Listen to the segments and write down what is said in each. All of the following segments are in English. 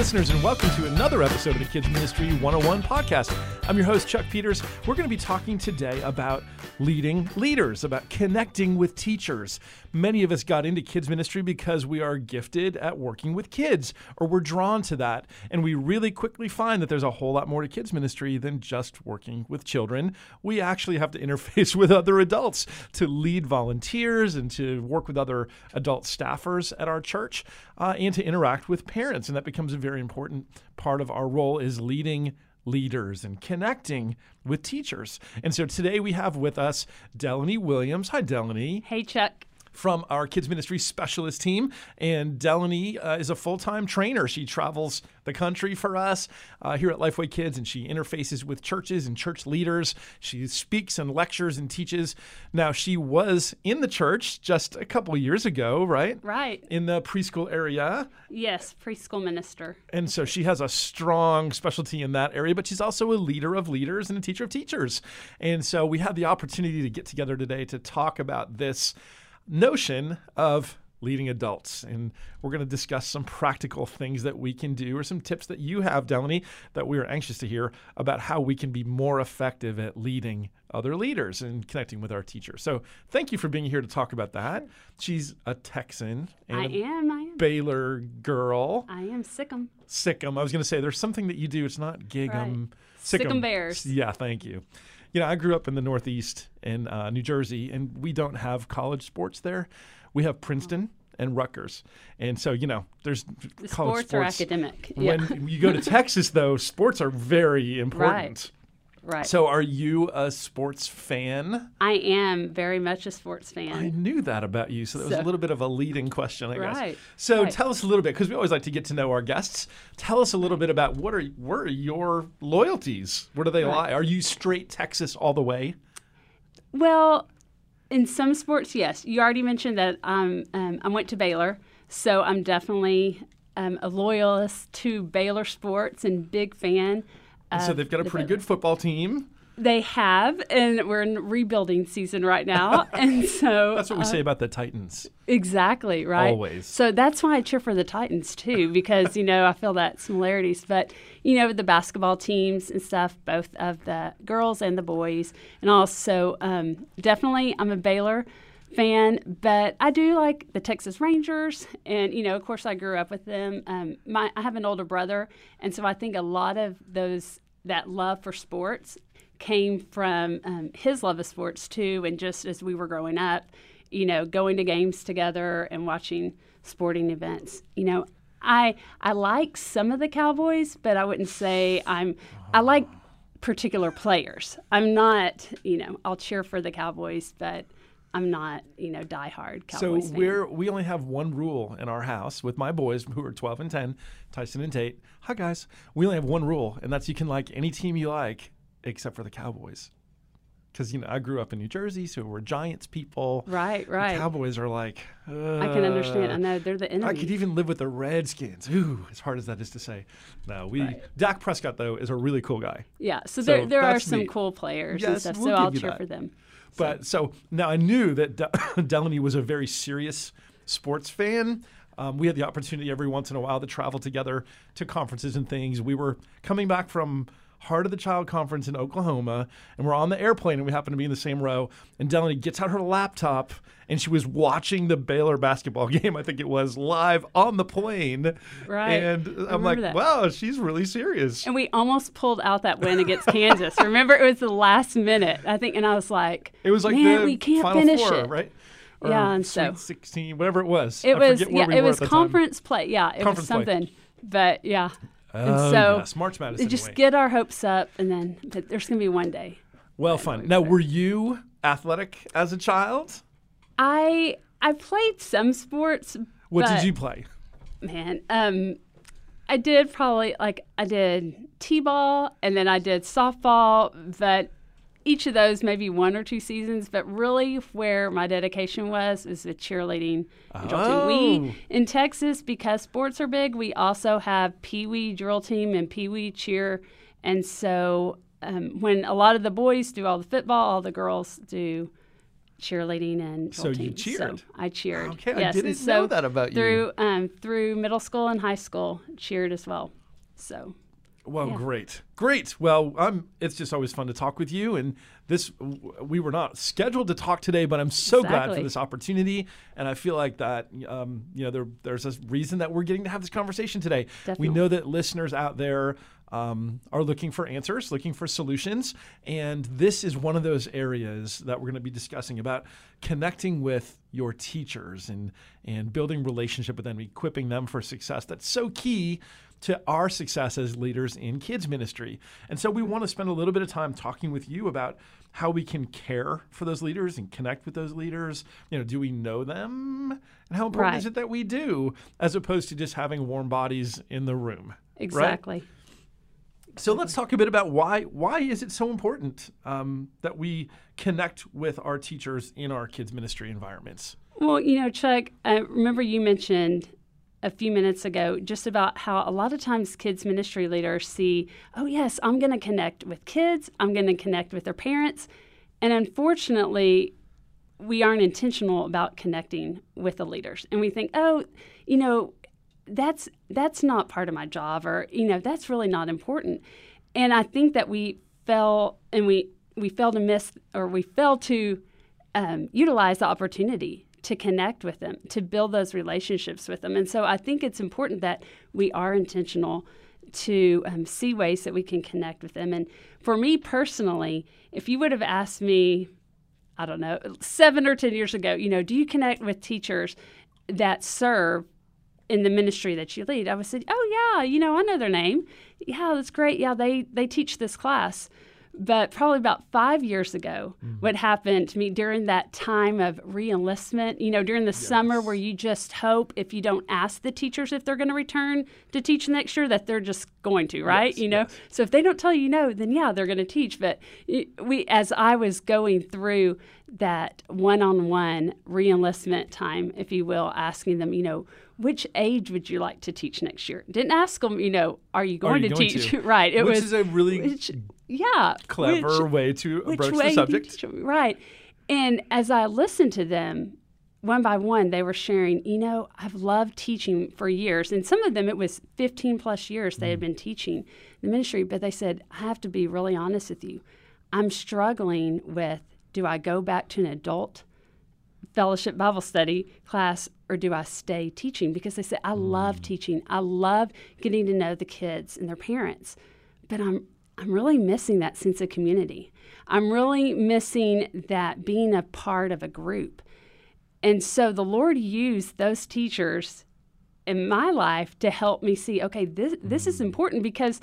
listeners, and welcome to another episode of the Kids Ministry 101 podcast. I'm your host, Chuck Peters. We're going to be talking today about leading leaders, about connecting with teachers. Many of us got into kids ministry because we are gifted at working with kids, or we're drawn to that. And we really quickly find that there's a whole lot more to kids ministry than just working with children. We actually have to interface with other adults to lead volunteers and to work with other adult staffers at our church uh, and to interact with parents. And that becomes a very important part of our role is leading leaders and connecting with teachers. And so today we have with us Delanee Williams. Hi, Delanee. Hey, Chuck from our kids ministry specialist team. And Delaney uh, is a full time trainer. She travels the country for us uh, here at Lifeway Kids, and she interfaces with churches and church leaders. She speaks and lectures and teaches. Now, she was in the church just a couple years ago, right? Right. In the preschool area. Yes, preschool minister. And so she has a strong specialty in that area, but she's also a leader of leaders and a teacher of teachers. And so we had the opportunity to get together today to talk about this notion of leading adults. And we're going to discuss some practical things that we can do or some tips that you have, Delanee, that we are anxious to hear about how we can be more effective at leading other leaders and connecting with our teachers. So thank you for being here to talk about that. She's a Texan. I am. I am. Baylor girl. I am Sic 'em. Sikkim. I was going to say there's something that you do. It's not Gig'em. Right. Sic 'em Bears. Yeah, thank you you know, I grew up in the Northeast in uh, New Jersey, and we don't have college sports there. We have Princeton and Rutgers, and so you know, there's the college sports, sports are academic. When yeah. you go to Texas, though, sports are very important. Right. Right. So, are you a sports fan? I am very much a sports fan. I knew that about you. So, that was so, a little bit of a leading question, I guess. Right. So, right. tell us a little bit, because we always like to get to know our guests. Tell us a little bit about what are, what are your loyalties? Where do they right. lie? Are you straight Texas all the way? Well, in some sports, yes. You already mentioned that um, um, I went to Baylor. So, I'm definitely um, a loyalist to Baylor sports and big fan. And so they've got a pretty good football team. They have, and we're in rebuilding season right now, and so that's what we uh, say about the Titans. Exactly right. Always. So that's why I cheer for the Titans too, because you know I feel that similarities. But you know the basketball teams and stuff, both of the girls and the boys, and also um, definitely I'm a Baylor fan, but I do like the Texas Rangers, and you know, of course, I grew up with them. Um, my I have an older brother, and so I think a lot of those that love for sports came from um, his love of sports too, and just as we were growing up, you know, going to games together and watching sporting events. You know, I I like some of the Cowboys, but I wouldn't say I'm. I like particular players. I'm not, you know, I'll cheer for the Cowboys, but I'm not, you know, diehard Cowboys. So we're we only have one rule in our house with my boys who are 12 and 10, Tyson and Tate. Hi guys. We only have one rule, and that's you can like any team you like except for the Cowboys. Because you know I grew up in New Jersey, so we're Giants people. Right, right. The Cowboys are like. Uh, I can understand. I know they're the enemy. I could even live with the Redskins. Ooh, as hard as that is to say. No, we. Right. Dak Prescott though is a really cool guy. Yeah, so, so there there are some me. cool players yes, and stuff. We'll so I'll cheer that. for them. But so now I knew that De- Delanee was a very serious sports fan. Um, we had the opportunity every once in a while to travel together to conferences and things. We were coming back from Heart of the Child Conference in Oklahoma, and we're on the airplane, and we happen to be in the same row. And Delanee gets out her laptop, and she was watching the Baylor basketball game, I think it was, live on the plane. Right. And I'm like, that. wow, she's really serious. And we almost pulled out that win against Kansas. Remember, it was the last minute, I think, and I was like, it was like man, we can't Final finish Four, it. right? Yeah, and so 16, whatever it was. It I was yeah, we it was conference time. play. Yeah, it conference was something. Play. But yeah, Oh, and so yes. March Madness. just get our hopes up, and then there's going to be one day. Well, fun. Now, were you athletic as a child? I I played some sports. What did you play? Man, um, I did probably like I did t-ball, and then I did softball, but each of those maybe one or two seasons, but really where my dedication was is the cheerleading. Oh. We in Texas because sports are big. We also have Pee Wee drill team and Pee Wee cheer, and so um, when a lot of the boys do all the football, all the girls do cheerleading and So drill you cheered. So I cheered. Okay, I didn't so know that about you. through, Um, through middle school and high school, cheered as well. So Well, Yeah. great, great. Well, I'm. It's just always fun to talk with you. And this, we were not scheduled to talk today, but I'm so glad for this opportunity. And I feel like that, um, you know, there, there's a reason that we're getting to have this conversation today. We know that listeners out there um, are looking for answers, looking for solutions, and this is one of those areas that we're going to be discussing about connecting with your teachers and and building relationship with them, equipping them for success. That's so key to our success as leaders in kids ministry. And so we want to spend a little bit of time talking with you about how we can care for those leaders and connect with those leaders. You know, do we know them? And how important is it that we do as opposed to just having warm bodies in the room? right? exactly. So let's talk a bit about why why is it so important um, that we connect with our teachers in our kids ministry environments? Well, you know, Chuck, I remember you mentioned a few minutes ago just about how a lot of times kids ministry leaders see, oh yes, I'm going to connect with kids, I'm going to connect with their parents, and unfortunately, we aren't intentional about connecting with the leaders, and we think, oh, you know, that's that's not part of my job, or you know, that's really not important. And I think that we fell and we we fail to miss or we fail to um, utilize the opportunity to connect with them, to build those relationships with them. And so I think it's important that we are intentional to um, see ways that we can connect with them. And for me personally, if you would have asked me, I don't know, seven or 10 years ago, you know, do you connect with teachers that serve in the ministry that you lead? I would say, oh, yeah, you know, I know their name. Yeah, that's great. Yeah, they, they teach this class. But probably about five years ago, mm-hmm. what happened to me during that time of reenlistment, you know, during the summer where you just hope if you don't ask the teachers if they're going to return to teach next year, that they're just going to, right? Yes, you know, yes. so if they don't tell you no, then yeah, they're going to teach. But we, as I was going through that one-on-one reenlistment time, if you will, asking them, you know, which age would you like to teach next year? Didn't ask them, you know, are you going you to going teach? to? right. It Which was is a really which, yeah, clever which- way to approach way the subject. right. And as I listened to them, one by one, they were sharing, you know, I've loved teaching for years. And some of them, it was 15 plus years they Mm. had been teaching the ministry. But they said, I have to be really honest with you. I'm struggling with do I go back to an adult fellowship Bible study class or do I stay teaching? Because they said, I hmm. love teaching. I love getting to know the kids and their parents. But I'm I'm really missing that sense of community. I'm really missing that being a part of a group. And so the Lord used those teachers in my life to help me see, okay, this this is hmm. important because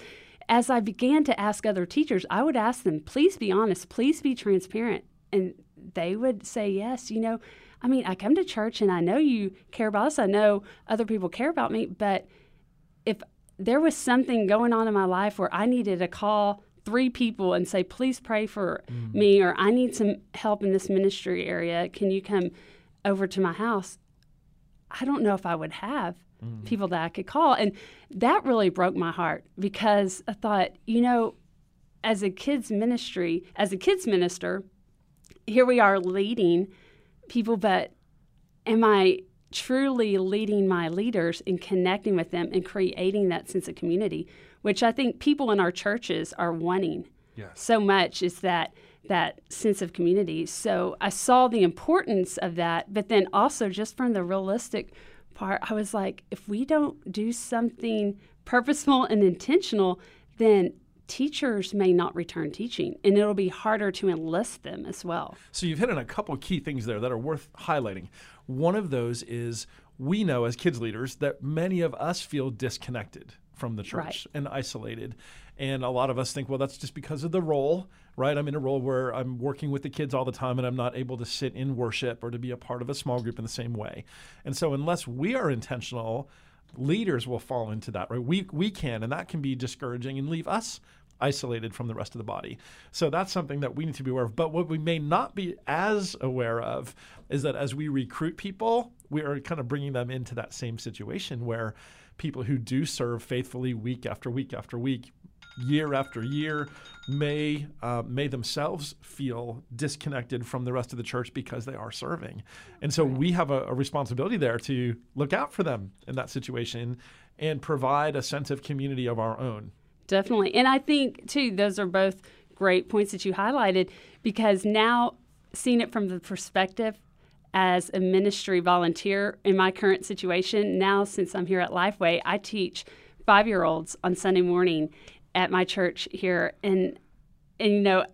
as I began to ask other teachers, I would ask them, please be honest, please be transparent. And they would say, yes, you know, I mean, I come to church and I know you care about us. I know other people care about me, but if there was something going on in my life where I needed to call three people and say, please pray for mm. me, or I need some help in this ministry area, can you come over to my house? I don't know if I would have mm. people that I could call. And that really broke my heart because I thought, you know, as a kids ministry, as a kids minister, here we are leading people, but am I truly leading my leaders and connecting with them and creating that sense of community, which I think people in our churches are wanting so much is that that sense of community. So I saw the importance of that, but then also just from the realistic part, I was like, if we don't do something purposeful and intentional, then teachers may not return teaching and it'll be harder to enlist them as well. So you've hit on a couple key things there that are worth highlighting. One of those is we know as kids leaders that many of us feel disconnected from the church Right. and isolated. And a lot of us think, well, that's just because of the role, right? I'm in a role where I'm working with the kids all the time and I'm not able to sit in worship or to be a part of a small group in the same way. And so unless we are intentional, leaders will fall into that, right? We we can, and that can be discouraging and leave us isolated from the rest of the body. So that's something that we need to be aware of. But what we may not be as aware of is that as we recruit people, we are kind of bringing them into that same situation where people who do serve faithfully week after week after week year after year may uh, may themselves feel disconnected from the rest of the church because they are serving, and so we have a, a responsibility there to look out for them in that situation and provide a sense of community of our own. Definitely. And I think, too, those are both great points that you highlighted because now seeing it from the perspective as a ministry volunteer in my current situation, now since I'm here at Lifeway, I teach five year olds on Sunday morning at my church here. And, and, you know,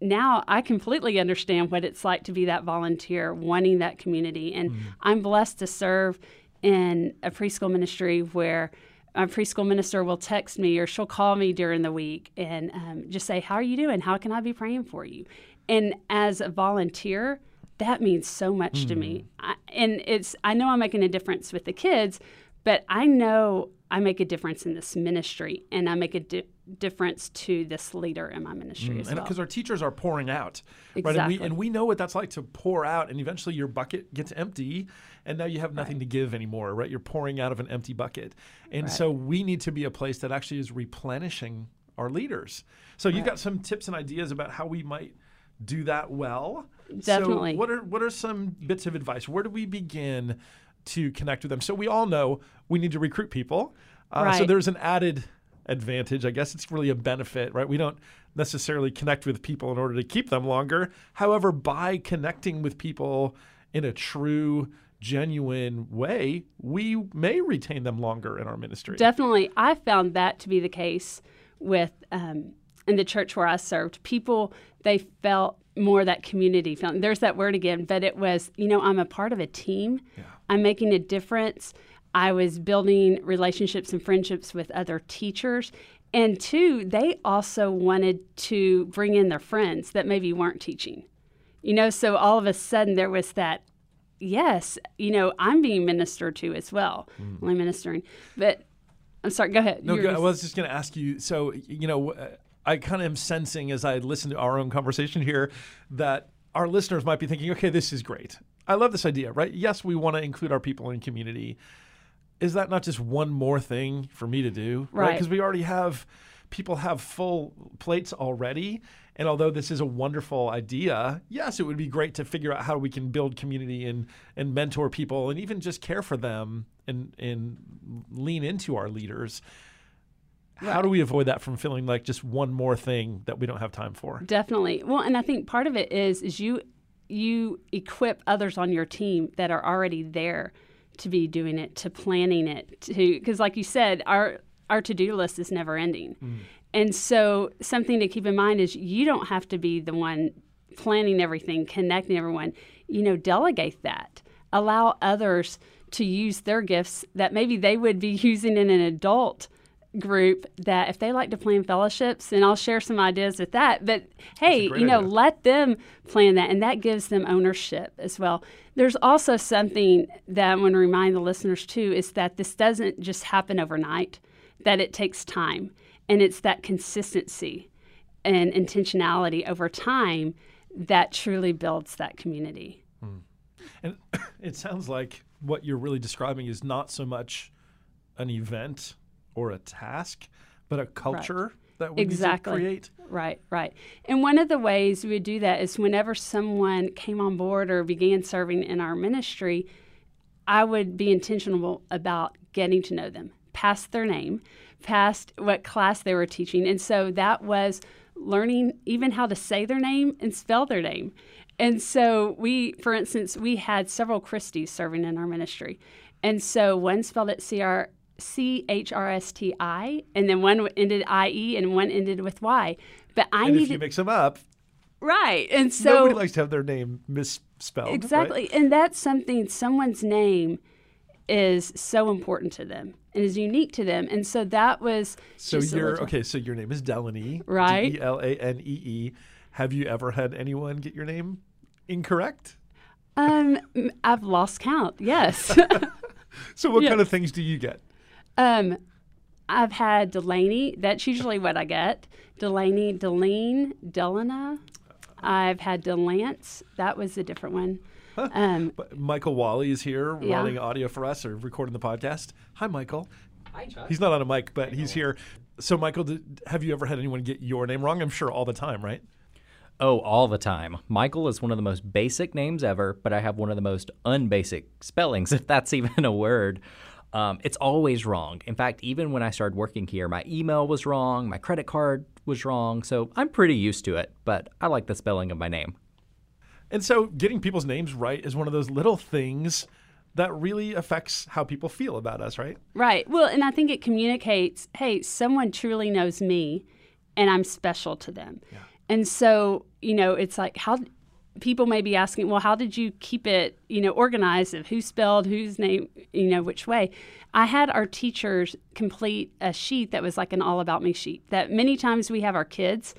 now I completely understand what it's like to be that volunteer, wanting that community. And mm-hmm. I'm blessed to serve in a preschool ministry where a preschool minister will text me or she'll call me during the week and um, just say, How are you doing? How can I be praying for you? And as a volunteer, that means so much mm. to me. Hmm. I, and it's, I know I'm making a difference with the kids, but I know I make a difference in this ministry and I make a di- difference to this leader in my ministry mm, as and well. Because our teachers are pouring out, exactly. right? And we, and we know what that's like to pour out, and eventually your bucket gets empty, and now you have nothing right. to give anymore, right? You're pouring out of an empty bucket, and right. so we need to be a place that actually is replenishing our leaders. So you've got some tips and ideas about how we might do that well. Definitely. So what are what are some bits of advice? Where do we begin to connect with them? So we all know we need to recruit people. Uh, right. So there's an added advantage. I guess it's really a benefit, right? We don't necessarily connect with people in order to keep them longer. However, by connecting with people in a true, genuine way, we may retain them longer in our ministry. Definitely. I found that to be the case with um, in the church where I served. People, they felt more that community feeling. There's that word again, but it was, you know, I'm a part of a team. Yeah. I'm making a difference. I was building relationships and friendships with other teachers. And two, they also wanted to bring in their friends that maybe weren't teaching. You know, so all of a sudden there was that, yes, you know, I'm being ministered to as well. Mm. I'm ministering. But I'm sorry, go ahead. No, I was just going to ask you. So, you know, uh, I kind of am sensing as I listen to our own conversation here that our listeners might be thinking, okay, this is great. I love this idea, right? Yes, we want to include our people in community is that not just one more thing for me to do? Right. Because right? we already have people have full plates already. And although this is a wonderful idea, yes, it would be great to figure out how we can build community and, and mentor people and even just care for them and, and lean into our leaders. Right. How do we avoid that from feeling like just one more thing that we don't have time for? Definitely. Well, and I think part of it is is you you equip others on your team that are already there to be doing it, to planning it, to because like you said, our our to do list is never ending. Mm. And so something to keep in mind is you don't have to be the one planning everything, connecting everyone. You know, delegate that. Allow others to use their gifts that maybe they would be using in an adult group that if they like to plan fellowships, and I'll share some ideas with that. But hey, you know, idea. let them plan that, and that gives them ownership as well. There's also something that I want to remind the listeners too is that this doesn't just happen overnight, that it takes time, and it's that consistency and intentionality over time that truly builds that community. Hmm. And it sounds like what you're really describing is not so much an event or a task, but a culture right. that we exactly. create. Right, right. And one of the ways we would do that is whenever someone came on board or began serving in our ministry, I would be intentional about getting to know them, past their name, past what class they were teaching. And so that was learning even how to say their name and spell their name. And so we, for instance, we had several Christies serving in our ministry. And so one spelled it C R C H R S T I, and then one ended I E, and one ended with Y. But I and needed. if you mix them up, right? And so nobody likes to have their name misspelled. Exactly, right? and that's something. Someone's name is so important to them and is unique to them, and so that was. So you're okay. So your name is Delanee, right? D E L A N E E. Have you ever had anyone get your name incorrect? Um, I've lost count. Yes. so what yes. kind of things do you get? Um, I've had Delaney. That's usually what I get. Delaney, Deline, Delana. I've had Delance. That was a different one. Um, Michael Wally is here yeah. running audio for us or recording the podcast. Hi, Michael. Hi, Chuck. He's not on a mic, but he's here. So, Michael, did, have you ever had anyone get your name wrong? I'm sure all the time, right? Oh, all the time. Michael is one of the most basic names ever, but I have one of the most unbasic spellings, if that's even a word. Um, it's always wrong. In fact, even when I started working here, my email was wrong, my credit card was wrong, so I'm pretty used to it, but I like the spelling of my name. And so, getting people's names right is one of those little things that really affects how people feel about us, right? Right. Well, and I think it communicates hey, someone truly knows me and I'm special to them. Yeah. And so, you know, it's like how people may be asking, well, how did you keep it, you know, organized of who spelled whose name, you know, which way? I had our teachers complete a sheet that was like an all about me sheet that many times we have our kids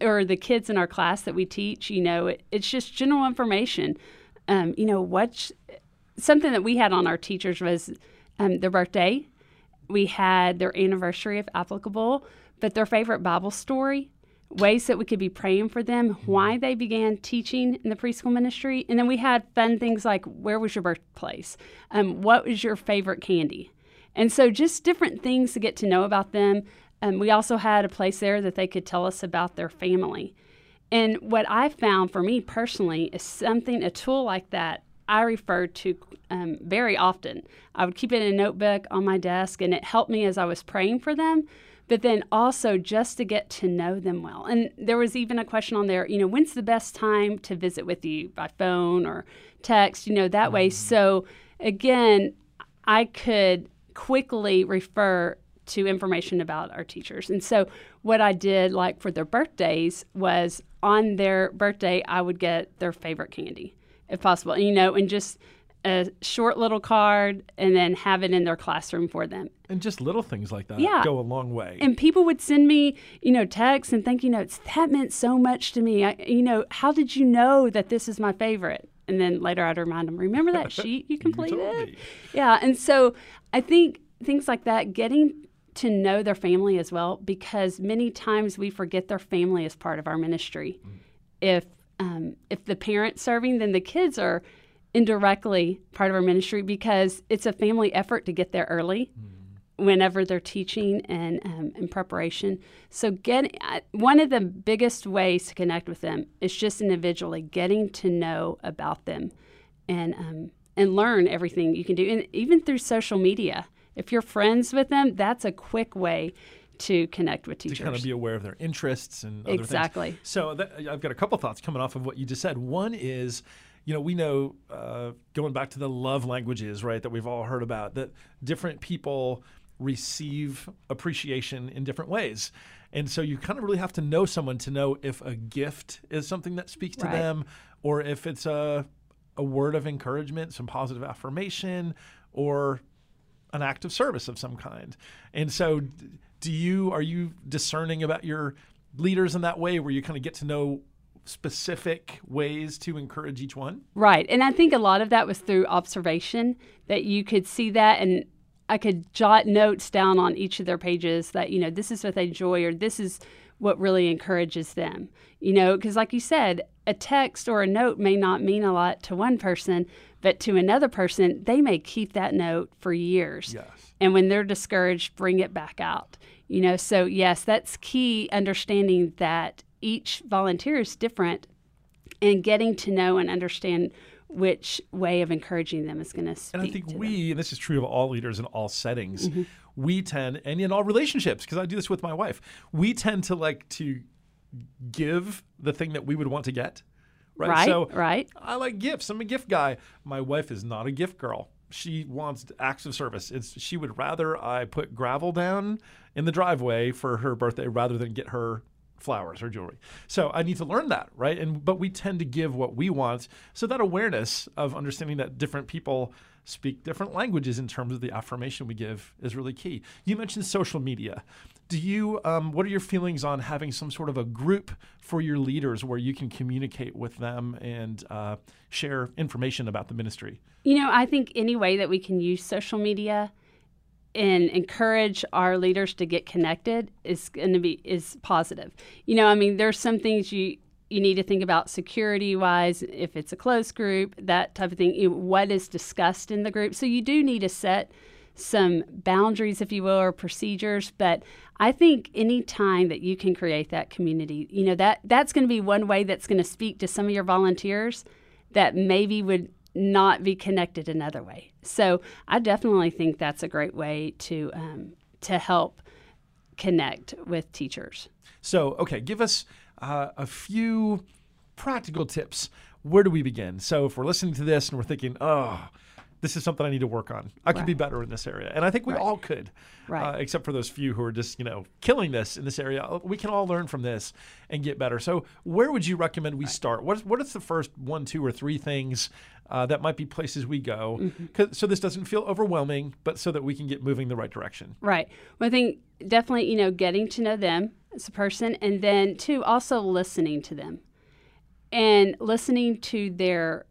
or the kids in our class that we teach, you know, it, it's just general information. Um, you know, what something that we had on our teachers was um, their birthday. We had their anniversary, if applicable, but their favorite Bible story, ways that we could be praying for them, why they began teaching in the preschool ministry. And then we had fun things like where was your birthplace? Um, what was your favorite candy? And so just different things to get to know about them. Um, we also had a place there that they could tell us about their family. And what I found for me personally is something, a tool like that, I referred to um, very often. I would keep it in a notebook on my desk, and it helped me as I was praying for them, but then also just to get to know them well. And there was even a question on there, you know, when's the best time to visit with you by phone or text, you know, that mm-hmm. way. So again, I could quickly refer to information about our teachers. And so what I did like for their birthdays was on their birthday I would get their favorite candy if possible. And, you know, and just a short little card and then have it in their classroom for them. And just little things like that yeah. go a long way. And people would send me, you know, texts and thank you notes. That meant so much to me. I, you know, how did you know that this is my favorite? And then later I'd remind them, remember that sheet you completed? you yeah. And so I think things like that, getting to know their family as well, because many times we forget their family as part of our ministry. Mm. If um, if the parent's serving, then the kids are indirectly part of our ministry because it's a family effort to get there early mm. whenever they're teaching and um, in preparation. So, get uh, one of the biggest ways to connect with them is just individually getting to know about them and um, and learn everything you can do, and even through social media. If you're friends with them, that's a quick way to connect with teachers. To kind of be aware of their interests and other exactly. Things. So that, I've got a couple thoughts coming off of what you just said. One is, you know, we know uh, going back to the love languages, right, that we've all heard about, that different people receive appreciation in different ways. And so you kind of really have to know someone to know if a gift is something that speaks to right. them or if it's a, a word of encouragement, some positive affirmation, or an act of service of some kind. And so do you are you discerning about your leaders in that way where you kind of get to know specific ways to encourage each one? Right. And I think a lot of that was through observation that you could see that and I could jot notes down on each of their pages that, you know, this is what they enjoy or this is what really encourages them. You know, because like you said, a text or a note may not mean a lot to one person, but to another person, they may keep that note for years. Yes. And when they're discouraged, bring it back out. You know, so yes, that's key understanding that each volunteer is different and getting to know and understand which way of encouraging them is going to speak. And I think we, them. and this is true of all leaders in all settings, mm-hmm. we tend, and in all relationships, because I do this with my wife, we tend to like to give the thing that we would want to get. Right. Right. So right. I like gifts. I'm a gift guy. My wife is not a gift girl she wants acts of service. It's she would rather I put gravel down in the driveway for her birthday rather than get her flowers or jewelry. So I need to learn that, right? And but we tend to give what we want. So that awareness of understanding that different people speak different languages in terms of the affirmation we give is really key. You mentioned social media. Do you? Um, what are your feelings on having some sort of a group for your leaders where you can communicate with them and uh, share information about the ministry? You know, I think any way that we can use social media and encourage our leaders to get connected is going to be is positive. You know, I mean, there's some things you you need to think about security wise if it's a closed group, that type of thing. what is discussed in the group? So you do need to set some boundaries, if you will, or procedures. But I think any time that you can create that community, you know, that that's going to be one way that's going to speak to some of your volunteers that maybe would not be connected another way. So I definitely think that's a great way to um, to help connect with teachers. So, okay, give us uh, a few practical tips. Where do we begin? So, if we're listening to this and we're thinking, oh, this is something I need to work on. I could Right. be better in this area. And I think we Right. all could, Right. uh, except for those few who are just, you know, killing this in this area. Uh, We can all learn from this and get better. So, where would you recommend we start? What is, what is the first one, two, or three things uh, that might be places we go? Mm-hmm. So this doesn't feel overwhelming, but so that we can get moving the right direction. Right. Well, I think definitely, you know, getting to know them as a person, and then two, also listening to them and listening to their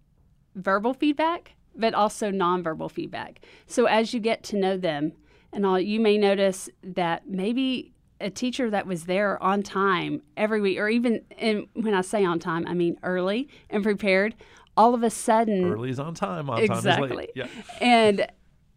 verbal feedback, but also nonverbal feedback. So as you get to know them and all, you may notice that maybe a teacher that was there on time every week, or even and when I say on time, I mean early and prepared. All of a sudden, Early is on time, on time is exactly. late. Yeah. And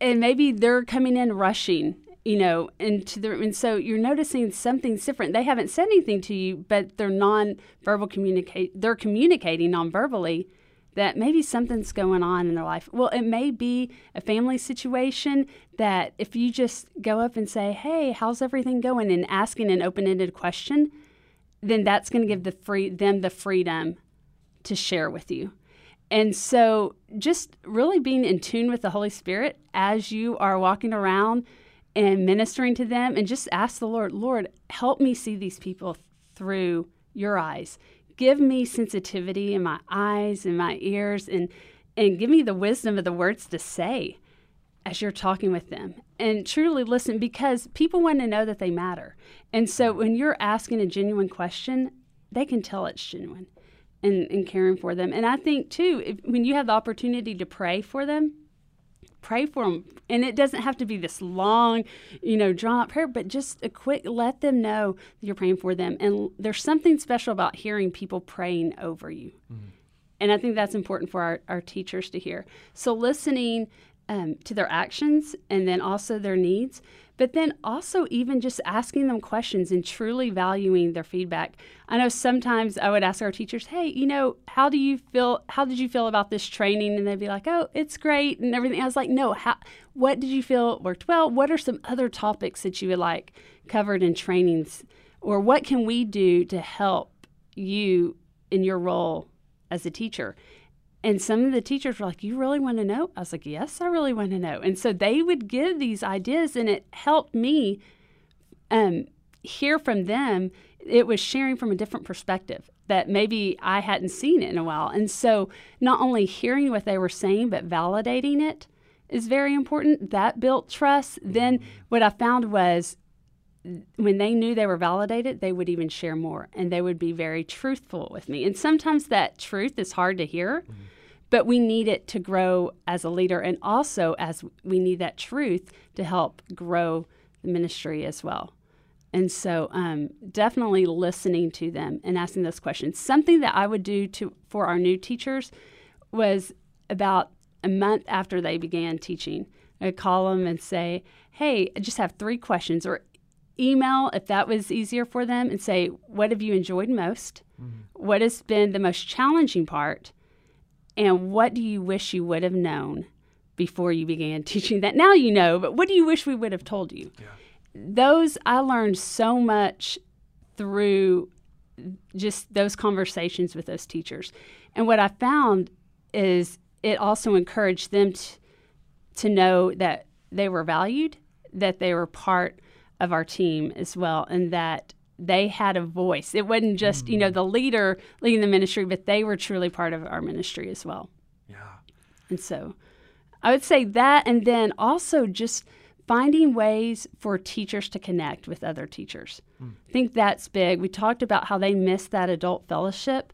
and maybe they're coming in rushing, you know, into the and so you're noticing something's different. They haven't said anything to you, but they're non-verbal communicate. They're communicating non-verbally that maybe something's going on in their life. Well, it may be a family situation that if you just go up and say, "Hey, how's everything going?" and asking an open-ended question, then that's going to give the free them the freedom to share with you. And so, just really being in tune with the Holy Spirit as you are walking around and ministering to them, and just ask the Lord, Lord, help me see these people through your eyes. Give me sensitivity in my eyes and my ears, and and give me the wisdom of the words to say as you're talking with them and truly listen because people want to know that they matter. And so when you're asking a genuine question, they can tell it's genuine and, and caring for them. And I think too, if, when you have the opportunity to pray for them, pray for them. And it doesn't have to be this long, you know, drawn out prayer, but just a quick let them know you're praying for them. And there's something special about hearing people praying over you. Mm-hmm. And I think that's important for our, our teachers to hear. So listening um, to their actions and then also their needs, but then also even just asking them questions and truly valuing their feedback. I know sometimes I would ask our teachers, hey, you know, how do you feel? How did you feel about this training? And they'd be like, oh, it's great and everything. I was like, no, how, what did you feel worked well? What are some other topics that you would like covered in trainings? Or what can we do to help you in your role as a teacher. And some of the teachers were like, You really want to know? I was like, Yes, I really want to know. And so they would give these ideas, and it helped me um, hear from them. It was sharing from a different perspective that maybe I hadn't seen it in a while. And so not only hearing what they were saying, but validating it is very important. That built trust. Then what I found was when they knew they were validated, they would even share more and they would be very truthful with me. And sometimes that truth is hard to hear, but we need it to grow as a leader and also as we need that truth to help grow the ministry as well. And so, um, definitely listening to them and asking those questions. Something that I would do to for our new teachers was about a month after they began teaching. I'd call them and say, "Hey, I just have three questions," or email if that was easier for them, and say, "What have you enjoyed most? Mm-hmm. What has been the most challenging part? And what do you wish you would have known before you began teaching that? Now you know, but what do you wish we would have told you?" those I learned so much through just those conversations with those teachers. And what I found is it also encouraged them to, to know that they were valued, that they were part of our team as well, and that they had a voice. It wasn't just, you know, mm. the leader leading the ministry, but they were truly part of our ministry as well. Yeah. And so I would say that, and then also just finding ways for teachers to connect with other teachers. Mm. I think that's big. We talked about how they miss that adult fellowship.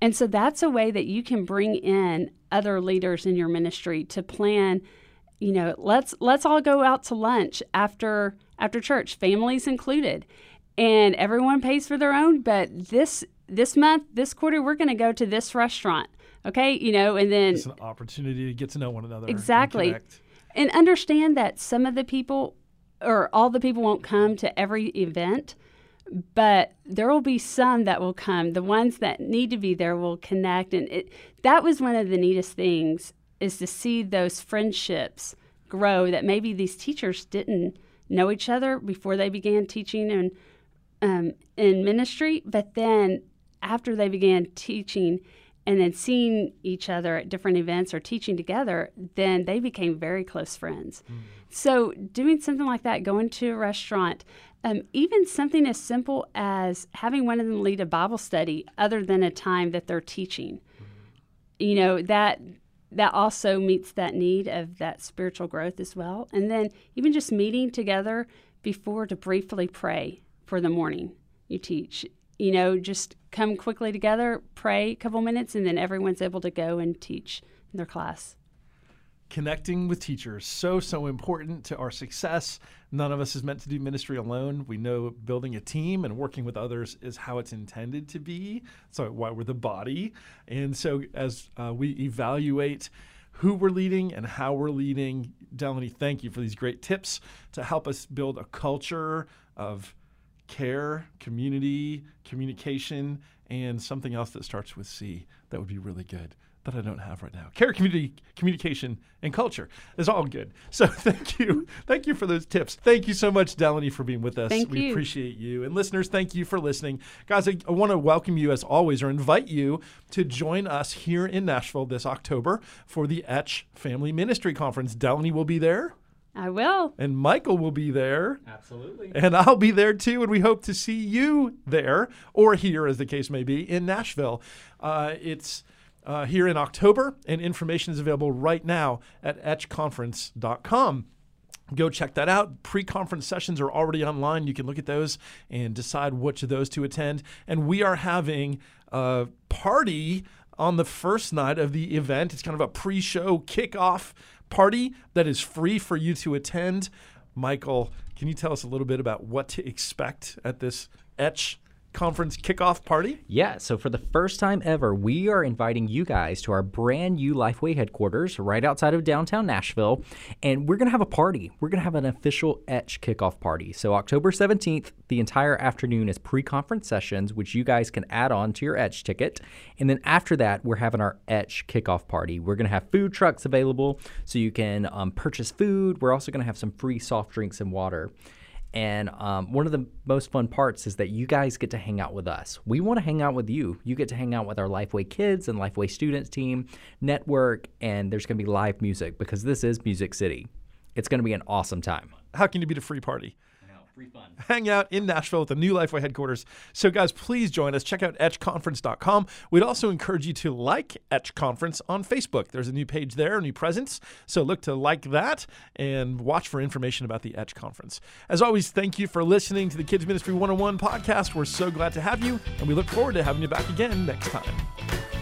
And so that's a way that you can bring in other leaders in your ministry to plan, you know, let's let's all go out to lunch after after church, families included. And everyone pays for their own, but this this month, this quarter we're going to go to this restaurant. Okay? You know, and then It's an opportunity to get to know one another. Exactly. connect. and understand that some of the people or all the people won't come to every event but there will be some that will come the ones that need to be there will connect and it that was one of the neatest things is to see those friendships grow that maybe these teachers didn't know each other before they began teaching and um, in ministry but then after they began teaching and then seeing each other at different events or teaching together, then they became very close friends. Mm. So, doing something like that, going to a restaurant, um, even something as simple as having one of them lead a Bible study other than a time that they're teaching, mm. you know, that that also meets that need of that spiritual growth as well. And then even just meeting together before to briefly pray for the morning you teach you know, just come quickly together, pray a couple minutes, and then everyone's able to go and teach their class. Connecting with teachers, so, so important to our success. None of us is meant to do ministry alone. We know building a team and working with others is how it's intended to be. So, why we're the body. And so, as uh, we evaluate who we're leading and how we're leading, Delanee, thank you for these great tips to help us build a culture of care, community, communication, and something else that starts with C that would be really good that I don't have right now. Care, community, communication, and culture is all good. So thank you. Thank you for those tips. Thank you so much, Delanee, for being with us. Thank we you. appreciate you. And listeners, thank you for listening. Guys, I, I want to welcome you as always or invite you to join us here in Nashville this October for the Etch Family Ministry Conference. Delanee will be there. I will. And Michael will be there. Absolutely. And I'll be there too. And we hope to see you there or here, as the case may be, in Nashville. Uh, it's uh, here in October, and information is available right now at etchconference.com. Go check that out. Pre conference sessions are already online. You can look at those and decide which of those to attend. And we are having a party on the first night of the event. It's kind of a pre show kickoff party that is free for you to attend. Michael, can you tell us a little bit about what to expect at this Etch conference kickoff party? Yeah, so for the first time ever, we are inviting you guys to our brand new Lifeway headquarters right outside of downtown Nashville, and we're to have a party. We're to have an official Etch kickoff party. So October 17th, the entire afternoon is pre-conference sessions, which you guys can add on to your Etch ticket. And then after that, we're having our Etch kickoff party. We're to have food trucks available so you can um, purchase food. We're also to have some free soft drinks and water. And um, one of the most fun parts is that you guys get to hang out with us. We want to hang out with you. You get to hang out with our Lifeway Kids and Lifeway Students team, network, and there's going to be live music because this is Music City. It's going to be an awesome time. How can you beat a free party? Free fun. Hang out in Nashville at the new Lifeway headquarters. So, guys, please join us. Check out etchconference.com. We'd also encourage you to like Etch Conference on Facebook. There's a new page there, a new presence. So, look to like that and watch for information about the Etch Conference. As always, thank you for listening to the Kids Ministry 101 podcast. We're so glad to have you, and we look forward to having you back again next time.